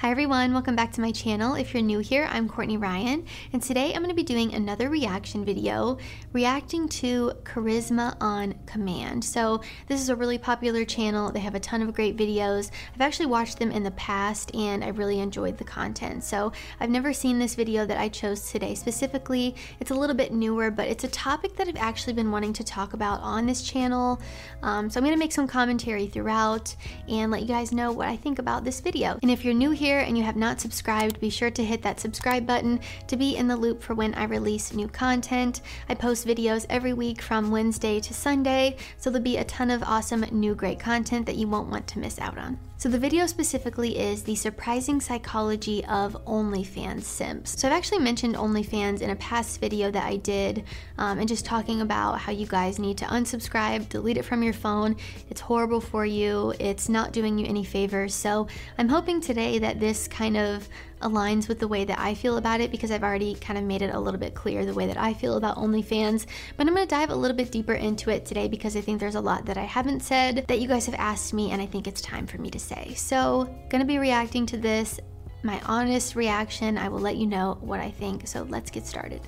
Hi everyone, welcome back to my channel. If you're new here, I'm Courtney Ryan, and today I'm going to be doing another reaction video reacting to Charisma on Command. So, this is a really popular channel. They have a ton of great videos. I've actually watched them in the past and I really enjoyed the content. So, I've never seen this video that I chose today specifically. It's a little bit newer, but it's a topic that I've actually been wanting to talk about on this channel. Um, so, I'm going to make some commentary throughout and let you guys know what I think about this video. And if you're new here, here and you have not subscribed, be sure to hit that subscribe button to be in the loop for when I release new content. I post videos every week from Wednesday to Sunday, so there'll be a ton of awesome new great content that you won't want to miss out on. So the video specifically is the surprising psychology of OnlyFans simps. So I've actually mentioned OnlyFans in a past video that I did um, and just talking about how you guys need to unsubscribe, delete it from your phone. It's horrible for you. It's not doing you any favors. So I'm hoping today that this kind of aligns with the way that I feel about it because I've already kind of made it a little bit clear the way that I feel about OnlyFans. But I'm to dive a little bit deeper into it today because I think there's a lot that I haven't said that you guys have asked me, and I think it's time for me to say. So, to be reacting to this. My honest reaction, I will let you know what I think. So, let's get started.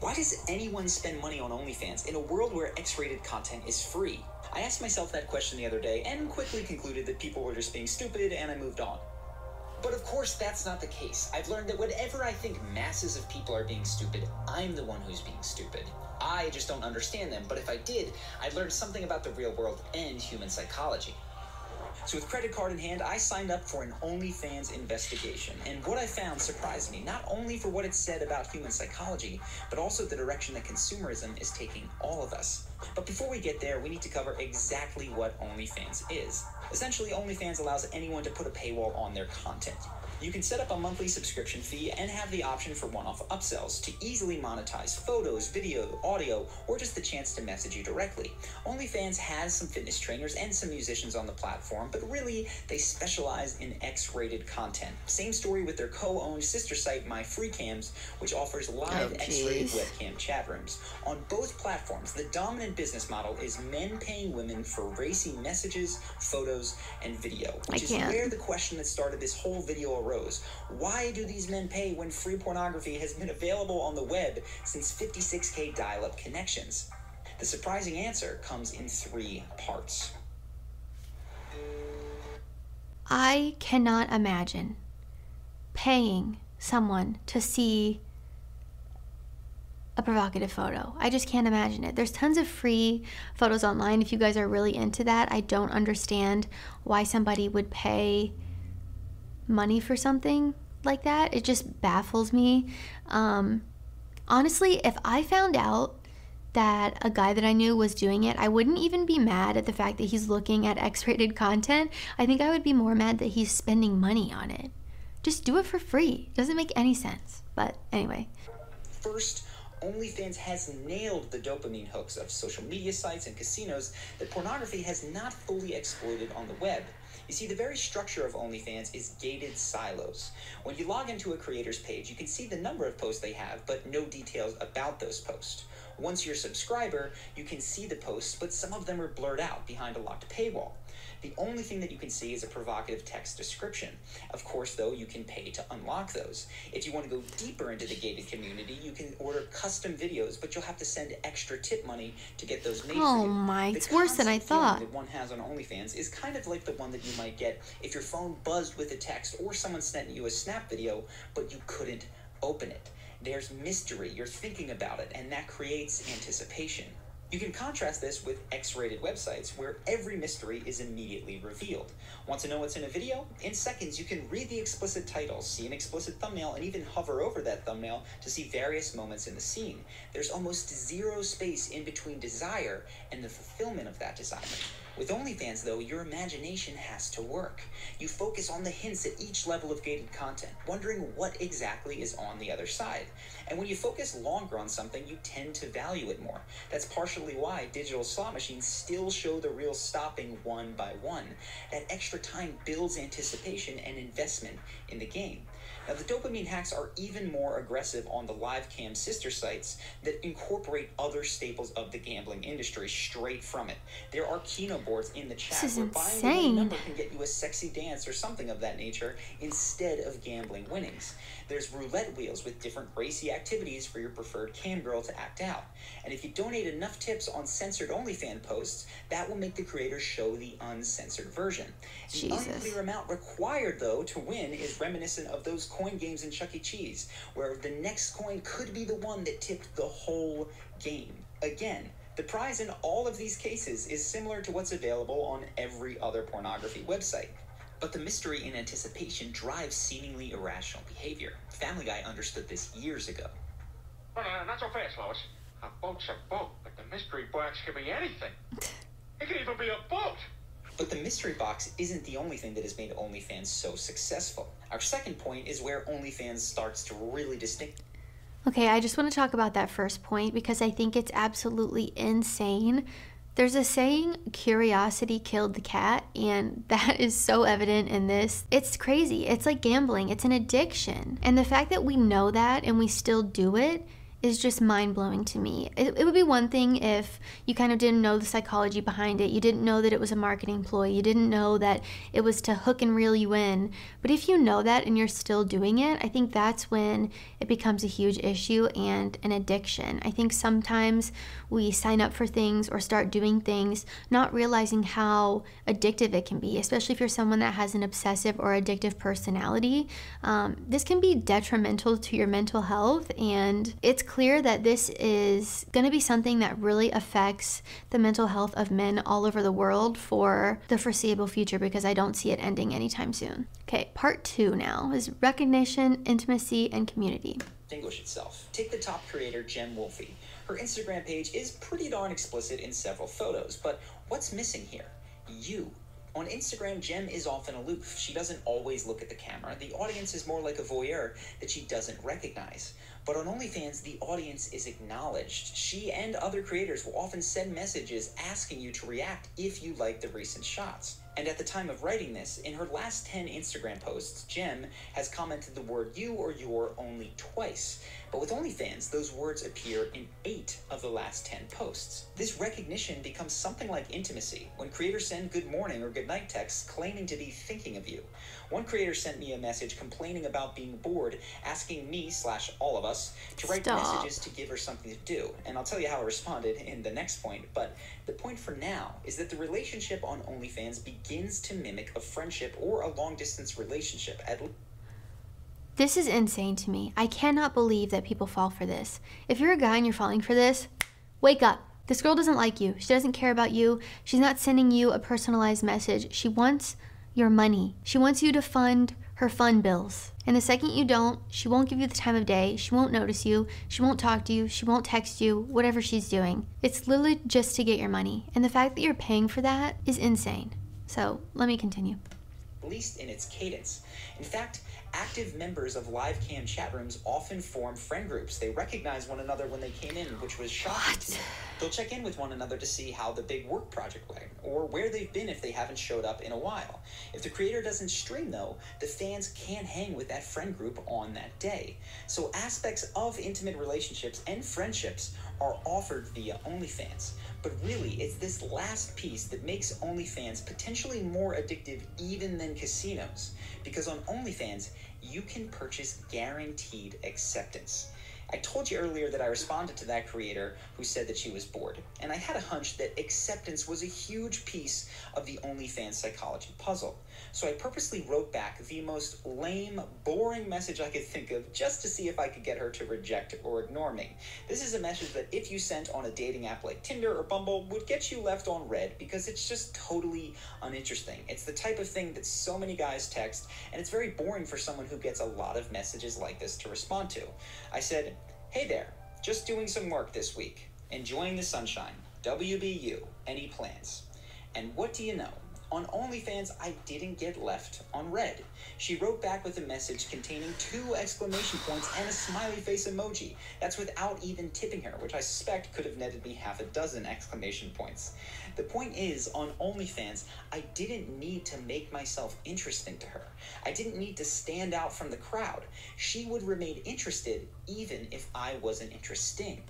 Why does anyone spend money on OnlyFans in a world where X rated content is free? I asked myself that question the other day and quickly concluded that people were just being stupid and I moved on. But of course, that's not the case. I've learned that whenever I think masses of people are being stupid, I'm the one who's being stupid. I just don't understand them, but if I did, I'd learn something about the real world and human psychology. So, with credit card in hand, I signed up for an OnlyFans investigation. And what I found surprised me, not only for what it said about human psychology, but also the direction that consumerism is taking all of us. But before we get there, we need to cover exactly what OnlyFans is. Essentially, OnlyFans allows anyone to put a paywall on their content. You can set up a monthly subscription fee and have the option for one off upsells to easily monetize photos, video, audio, or just the chance to message you directly. OnlyFans has some fitness trainers and some musicians on the platform, but really, they specialize in X rated content. Same story with their co owned sister site, MyFreeCams, which offers live Oh, X rated webcam chat rooms. On both platforms, the dominant business model is men paying women for racy messages, photos, and video, which is where the question that started this whole video Why do these men pay when free pornography has been available on the web since 56k dial up connections? The surprising answer comes in three parts. I cannot imagine paying someone to see a provocative photo. I just can't imagine it. There's tons of free photos online if you guys are really into that. I don't understand why somebody would pay money for something like that. It just baffles me. Um, honestly, if I found out that a guy that I knew was doing it, I wouldn't even be mad at the fact that he's looking at X rated content. I think I would be more mad that he's spending money on it. Just do it for free. Doesn't make any sense. But anyway, First, OnlyFans has nailed the dopamine hooks of social media sites and casinos that pornography has not fully exploited on the web. You see, the very structure of OnlyFans is gated silos. When you log into a creator's page, you can see the number of posts they have, but no details about those posts. Once you're a subscriber, you can see the posts, but some of them are blurred out behind a locked paywall. The only thing that you can see is a provocative text description. Of course, though, you can pay to unlock those. If you want to go deeper into the gated community, you can order custom videos, but you'll have to send extra tip money to get those made oh my, The it's worse than I thought. That one has on OnlyFans is kind of like the one that you might get if your phone buzzed with a text or someone sent you a snap video, but you couldn't open it. There's mystery, you're thinking about it, and that creates anticipation. You can contrast this with X rated websites where every mystery is immediately revealed. Want to know what's in a video? In seconds, you can read the explicit title, see an explicit thumbnail, and even hover over that thumbnail to see various moments in the scene. There's almost zero space in between desire and the fulfillment of that desire. With OnlyFans, though, your imagination has to work. You focus on the hints at each level of gated content, wondering what exactly is on the other side. And when you focus longer on something, you tend to value it more. That's partially why digital slot machines still show the reel stopping one by one. That extra time builds anticipation and investment in the game. Now, the dopamine hacks are even more aggressive on the live cam sister sites that incorporate other staples of the gambling industry straight from it. There are keno boards in the chat is where buying a number can get you a sexy dance or something of that nature instead of gambling winnings. There's roulette wheels with different racy activities for your preferred cam girl to act out. And if you donate enough tips on censored OnlyFan posts, that will make the creator show the uncensored version. The Jesus. unclear amount required, though, to win is reminiscent of those coin games in Chuck E. Cheese, where the next coin could be the one that tipped the whole game. Again, the prize in all of these cases is similar to what's available on every other pornography website. But the mystery and anticipation drives seemingly irrational behavior. Family Guy understood this years ago. No, no, uh, not so fast, Lois. A boat's a boat, but the mystery box can be anything. It can even be a boat. But the mystery box isn't the only thing that has made OnlyFans so successful. Our second point is where OnlyFans starts to really distinct Okay, I just want to talk about that first point because I think it's absolutely insane. There's a saying, curiosity killed the cat, and that is so evident in this. It's crazy. It's like gambling, it's an addiction. And the fact that we know that and we still do it is just mind blowing to me. It, it would be one thing if you kind of didn't know the psychology behind it. You didn't know that it was a marketing ploy. You didn't know that it was to hook and reel you in. But if you know that and you're still doing it, I think that's when it becomes a huge issue and an addiction. I think sometimes we sign up for things or start doing things not realizing how addictive it can be, especially if you're someone that has an obsessive or addictive personality. Um, this can be detrimental to your mental health, and it's clear that this is going to be something that really affects the mental health of men all over the world for the foreseeable future because I don't see it ending anytime soon. Okay, part two now is recognition, intimacy, and community. distinguish itself. Take the top creator, Jem Wolfie. Her Instagram page is pretty darn explicit in several photos, but what's missing here? You. On Instagram, Jem is often aloof. She doesn't always look at the camera. The audience is more like a voyeur that she doesn't recognize. But on OnlyFans, the audience is acknowledged. She and other creators will often send messages asking you to react if you like the recent shots. And at the time of writing this, in her last 10 Instagram posts, Jem has commented the word you or your only twice. But with OnlyFans, those words appear in eight of the last 10 posts. This recognition becomes something like intimacy when creators send good morning or good night texts claiming to be thinking of you. One creator sent me a message complaining about being bored, asking me slash all of us to write Stop. messages to give her something to do. And I'll tell you how I responded in the next point. But the point for now is that the relationship on OnlyFans begins to mimic a friendship or a long distance relationship. At This is insane to me. I cannot believe that people fall for this. If you're a guy and you're falling for this, wake up. This girl doesn't like you. She doesn't care about you. She's not sending you a personalized message. She wants your money. She wants you to fund her fun bills. And the second you don't, she won't give you the time of day. She won't notice you. She won't talk to you. She won't text you, whatever she's doing. It's literally just to get your money. And the fact that you're paying for that is insane. So let me continue. Least in its cadence. In fact, active members of live cam chat rooms often form friend groups. They recognize one another when they came in, which was shocking. me. They'll check in with one another to see how the big work project went, or where they've been if they haven't showed up in a while. If the creator doesn't stream, though, the fans can't hang with that friend group on that day. So aspects of intimate relationships and friendships are offered via OnlyFans. But really, it's this last piece that makes OnlyFans potentially more addictive even than casinos. Because on OnlyFans, you can purchase guaranteed acceptance. I told you earlier that I responded to that creator who said that she was bored, and I had a hunch that acceptance was a huge piece of the OnlyFans psychology puzzle. So I purposely wrote back the most lame, boring message I could think of just to see if I could get her to reject or ignore me. This is a message that if you sent on a dating app like Tinder or Bumble would get you left on read because it's just totally uninteresting. It's the type of thing that so many guys text, and it's very boring for someone who gets a lot of messages like this to respond to. I said, Hey there, just doing some work this week. Enjoying the sunshine. WBU. Any plans? And what do you know? On OnlyFans, I didn't get left on read. She wrote back with a message containing two exclamation points and a smiley face emoji. That's without even tipping her, which I suspect could have netted me half a dozen exclamation points. The point is, on OnlyFans, I didn't need to make myself interesting to her. I didn't need to stand out from the crowd. She would remain interested even if I wasn't interesting.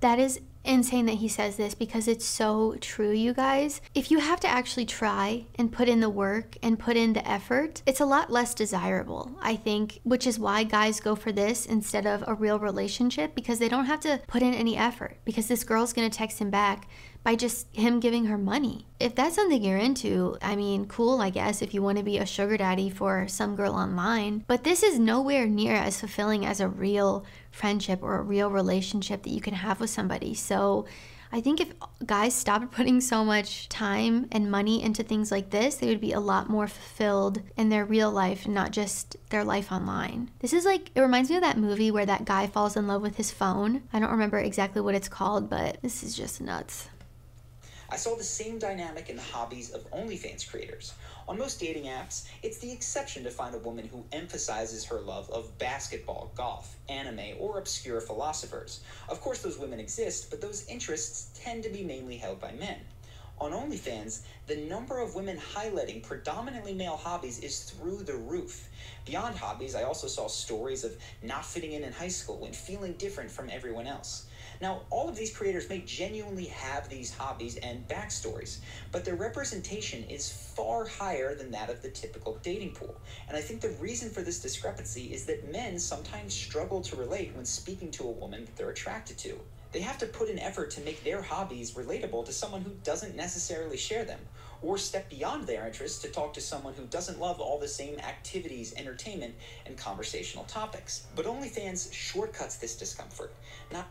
That is insane that he says this because it's so true, you guys. If you have to actually try and put in the work and put in the effort, it's a lot less desirable, I think, which is why guys go for this instead of a real relationship because they don't have to put in any effort because this girl's gonna text him back by just him giving her money. If that's something you're into, I mean, cool, I guess, if you want to be a sugar daddy for some girl online. But this is nowhere near as fulfilling as a real friendship or a real relationship that you can have with somebody. So I think if guys stopped putting so much time and money into things like this, they would be a lot more fulfilled in their real life not just their life online. This is like, it reminds me of that movie where that guy falls in love with his phone. I don't remember exactly what it's called, but this is just nuts. I saw the same dynamic in the hobbies of OnlyFans creators. On most dating apps, it's the exception to find a woman who emphasizes her love of basketball, golf, anime, or obscure philosophers. Of course, those women exist, but those interests tend to be mainly held by men. On OnlyFans, the number of women highlighting predominantly male hobbies is through the roof. Beyond hobbies, I also saw stories of not fitting in in high school and feeling different from everyone else. Now, all of these creators may genuinely have these hobbies and backstories, but their representation is far higher than that of the typical dating pool. And I think the reason for this discrepancy is that men sometimes struggle to relate when speaking to a woman that they're attracted to. They have to put an effort to make their hobbies relatable to someone who doesn't necessarily share them, or step beyond their interests to talk to someone who doesn't love all the same activities, entertainment, and conversational topics. But OnlyFans shortcuts this discomfort, not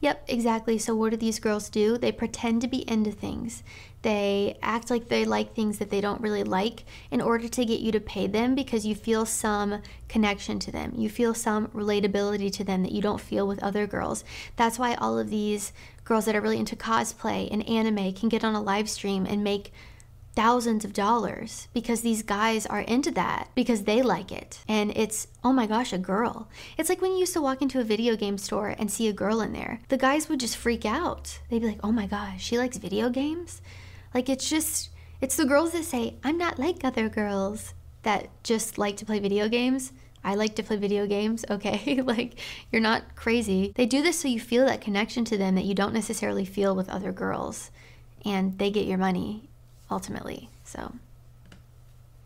Yep, exactly. So, what do these girls do? They pretend to be into things. They act like they like things that they don't really like in order to get you to pay them because you feel some connection to them. You feel some relatability to them that you don't feel with other girls. That's why all of these girls that are really into cosplay and anime can get on a live stream and make thousands of dollars because these guys are into that because they like it. And it's, oh my gosh, a girl. It's like when you used to walk into a video game store and see a girl in there. The guys would just freak out. They'd be like, oh my gosh, she likes video games? Like it's just, it's the girls that say, I'm not like other girls that just like to play video games. I like to play video games, okay? like, you're not crazy. They do this so you feel that connection to them that you don't necessarily feel with other girls. And they get your money ultimately. So.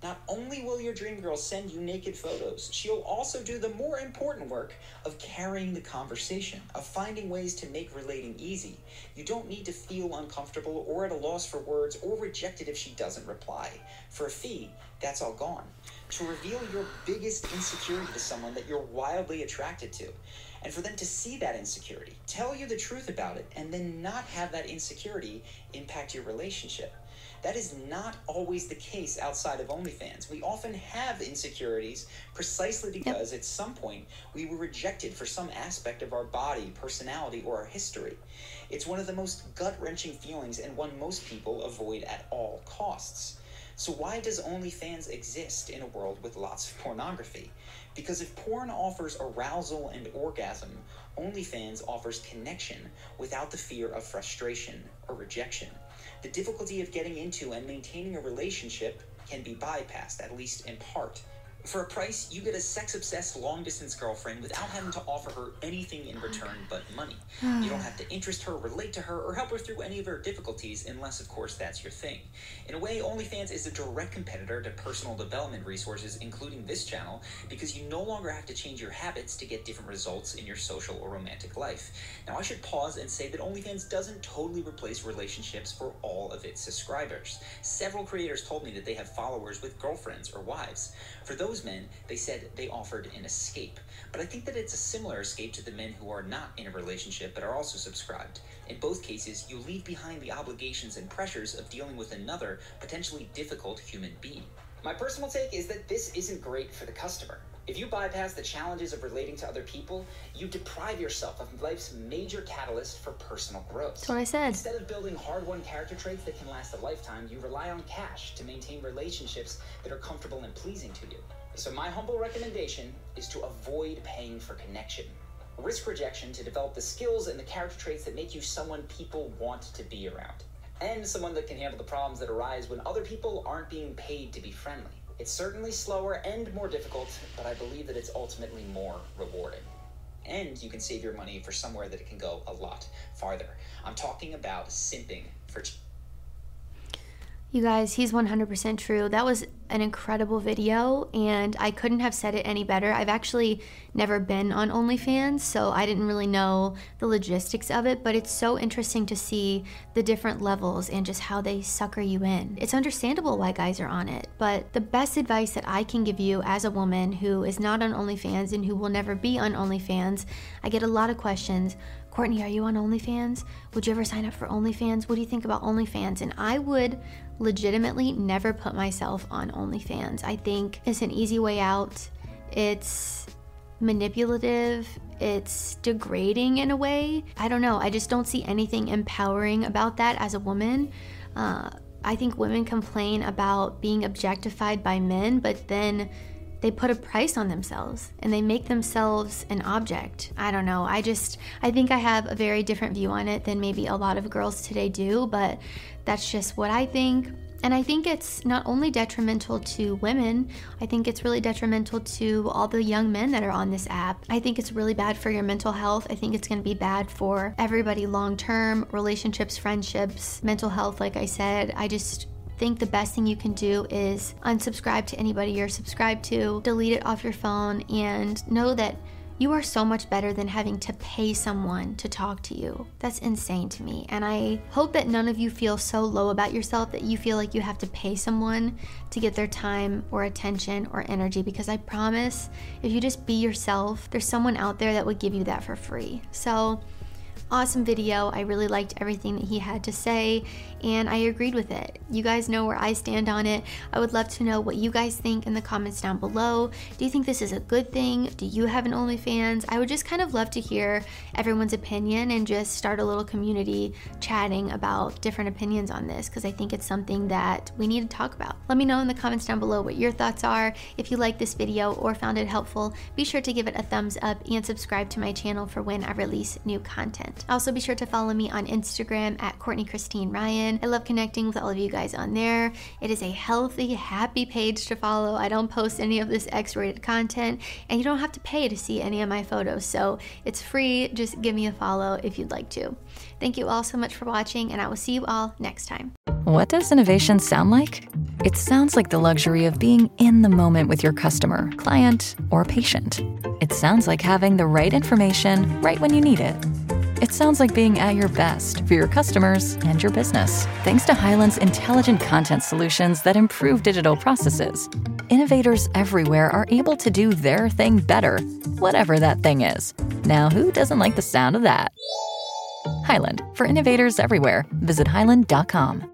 Not only will your dream girl send you naked photos, she'll also do the more important work of carrying the conversation, of finding ways to make relating easy. You don't need to feel uncomfortable or at a loss for words or rejected if she doesn't reply. For a fee, that's all gone. To reveal your biggest insecurity to someone that you're wildly attracted to, and for them to see that insecurity, tell you the truth about it, and then not have that insecurity impact your relationship. That is not always the case outside of OnlyFans. We often have insecurities precisely because yep. at some point we were rejected for some aspect of our body, personality, or our history. It's one of the most gut wrenching feelings and one most people avoid at all costs. So, why does OnlyFans exist in a world with lots of pornography? Because if porn offers arousal and orgasm, OnlyFans offers connection without the fear of frustration or rejection. The difficulty of getting into and maintaining a relationship can be bypassed, at least in part, For a price, you get a sex obsessed long distance girlfriend without having to offer her anything in return but money. You don't have to interest her, relate to her, or help her through any of her difficulties, unless, of course, that's your thing. In a way, OnlyFans is a direct competitor to personal development resources, including this channel, because you no longer have to change your habits to get different results in your social or romantic life. Now, I should pause and say that OnlyFans doesn't totally replace relationships for all of its subscribers. Several creators told me that they have followers with girlfriends or wives. For those men, they said they offered an escape. But I think that it's a similar escape to the men who are not in a relationship but are also subscribed. In both cases, you leave behind the obligations and pressures of dealing with another, potentially difficult human being. My personal take is that this isn't great for the customer. If you bypass the challenges of relating to other people, you deprive yourself of life's major catalyst for personal growth. That's what I said. Instead of building hard won character traits that can last a lifetime, you rely on cash to maintain relationships that are comfortable and pleasing to you. So, my humble recommendation is to avoid paying for connection. Risk rejection to develop the skills and the character traits that make you someone people want to be around. And someone that can handle the problems that arise when other people aren't being paid to be friendly. It's certainly slower and more difficult, but I believe that it's ultimately more rewarding. And you can save your money for somewhere that it can go a lot farther. I'm talking about simping for. You guys, he's 100% true. That was an incredible video, and I couldn't have said it any better. I've actually never been on OnlyFans, so I didn't really know the logistics of it, but it's so interesting to see the different levels and just how they sucker you in. It's understandable why guys are on it, but the best advice that I can give you as a woman who is not on OnlyFans and who will never be on OnlyFans, I get a lot of questions. Courtney, are you on OnlyFans? Would you ever sign up for OnlyFans? What do you think about OnlyFans? And I would legitimately never put myself on OnlyFans. I think it's an easy way out. It's manipulative, it's degrading in a way. I don't know. I just don't see anything empowering about that as a woman. Uh, I think women complain about being objectified by men, but then they put a price on themselves and they make themselves an object. I don't know. I just, I think I have a very different view on it than maybe a lot of girls today do, but that's just what I think. And I think it's not only detrimental to women, I think it's really detrimental to all the young men that are on this app. I think it's really bad for your mental health. I think it's going to be bad for everybody long term, relationships, friendships, mental health, like I said. I just, think the best thing you can do is unsubscribe to anybody you're subscribed to, delete it off your phone, and know that you are so much better than having to pay someone to talk to you. That's insane to me. And I hope that none of you feel so low about yourself that you feel like you have to pay someone to get their time or attention or energy because I promise if you just be yourself, there's someone out there that would give you that for free. So, awesome video. I really liked everything that he had to say, and I agreed with it. You guys know where I stand on it. I would love to know what you guys think in the comments down below. Do you think this is a good thing? Do you have an OnlyFans? I would just kind of love to hear everyone's opinion and just start a little community chatting about different opinions on this because I think it's something that we need to talk about. Let me know in the comments down below what your thoughts are. If you like this video or found it helpful, be sure to give it a thumbs up and subscribe to my channel for when I release new content. Also, be sure to follow me on Instagram at Courtney Cristine Ryan. I love connecting with all of you guys on there. It is a healthy, happy page to follow. I don't post any of this X rated content, and you don't have to pay to see any of my photos. So it's free. Just give me a follow if you'd like to. Thank you all so much for watching, and I will see you all next time. What does innovation sound like? It sounds like the luxury of being in the moment with your customer, client, or patient. It sounds like having the right information right when you need it. It sounds like being at your best for your customers and your business. Thanks to Hyland's intelligent content solutions that improve digital processes, innovators everywhere are able to do their thing better, whatever that thing is. Now, who doesn't like the sound of that? Hyland, for innovators everywhere, visit hyland.com.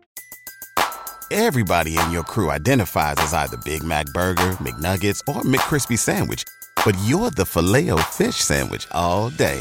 Everybody in your crew identifies as either Big Mac Burger, McNuggets, or McCrispy Sandwich. But you're the filet fish Sandwich all day.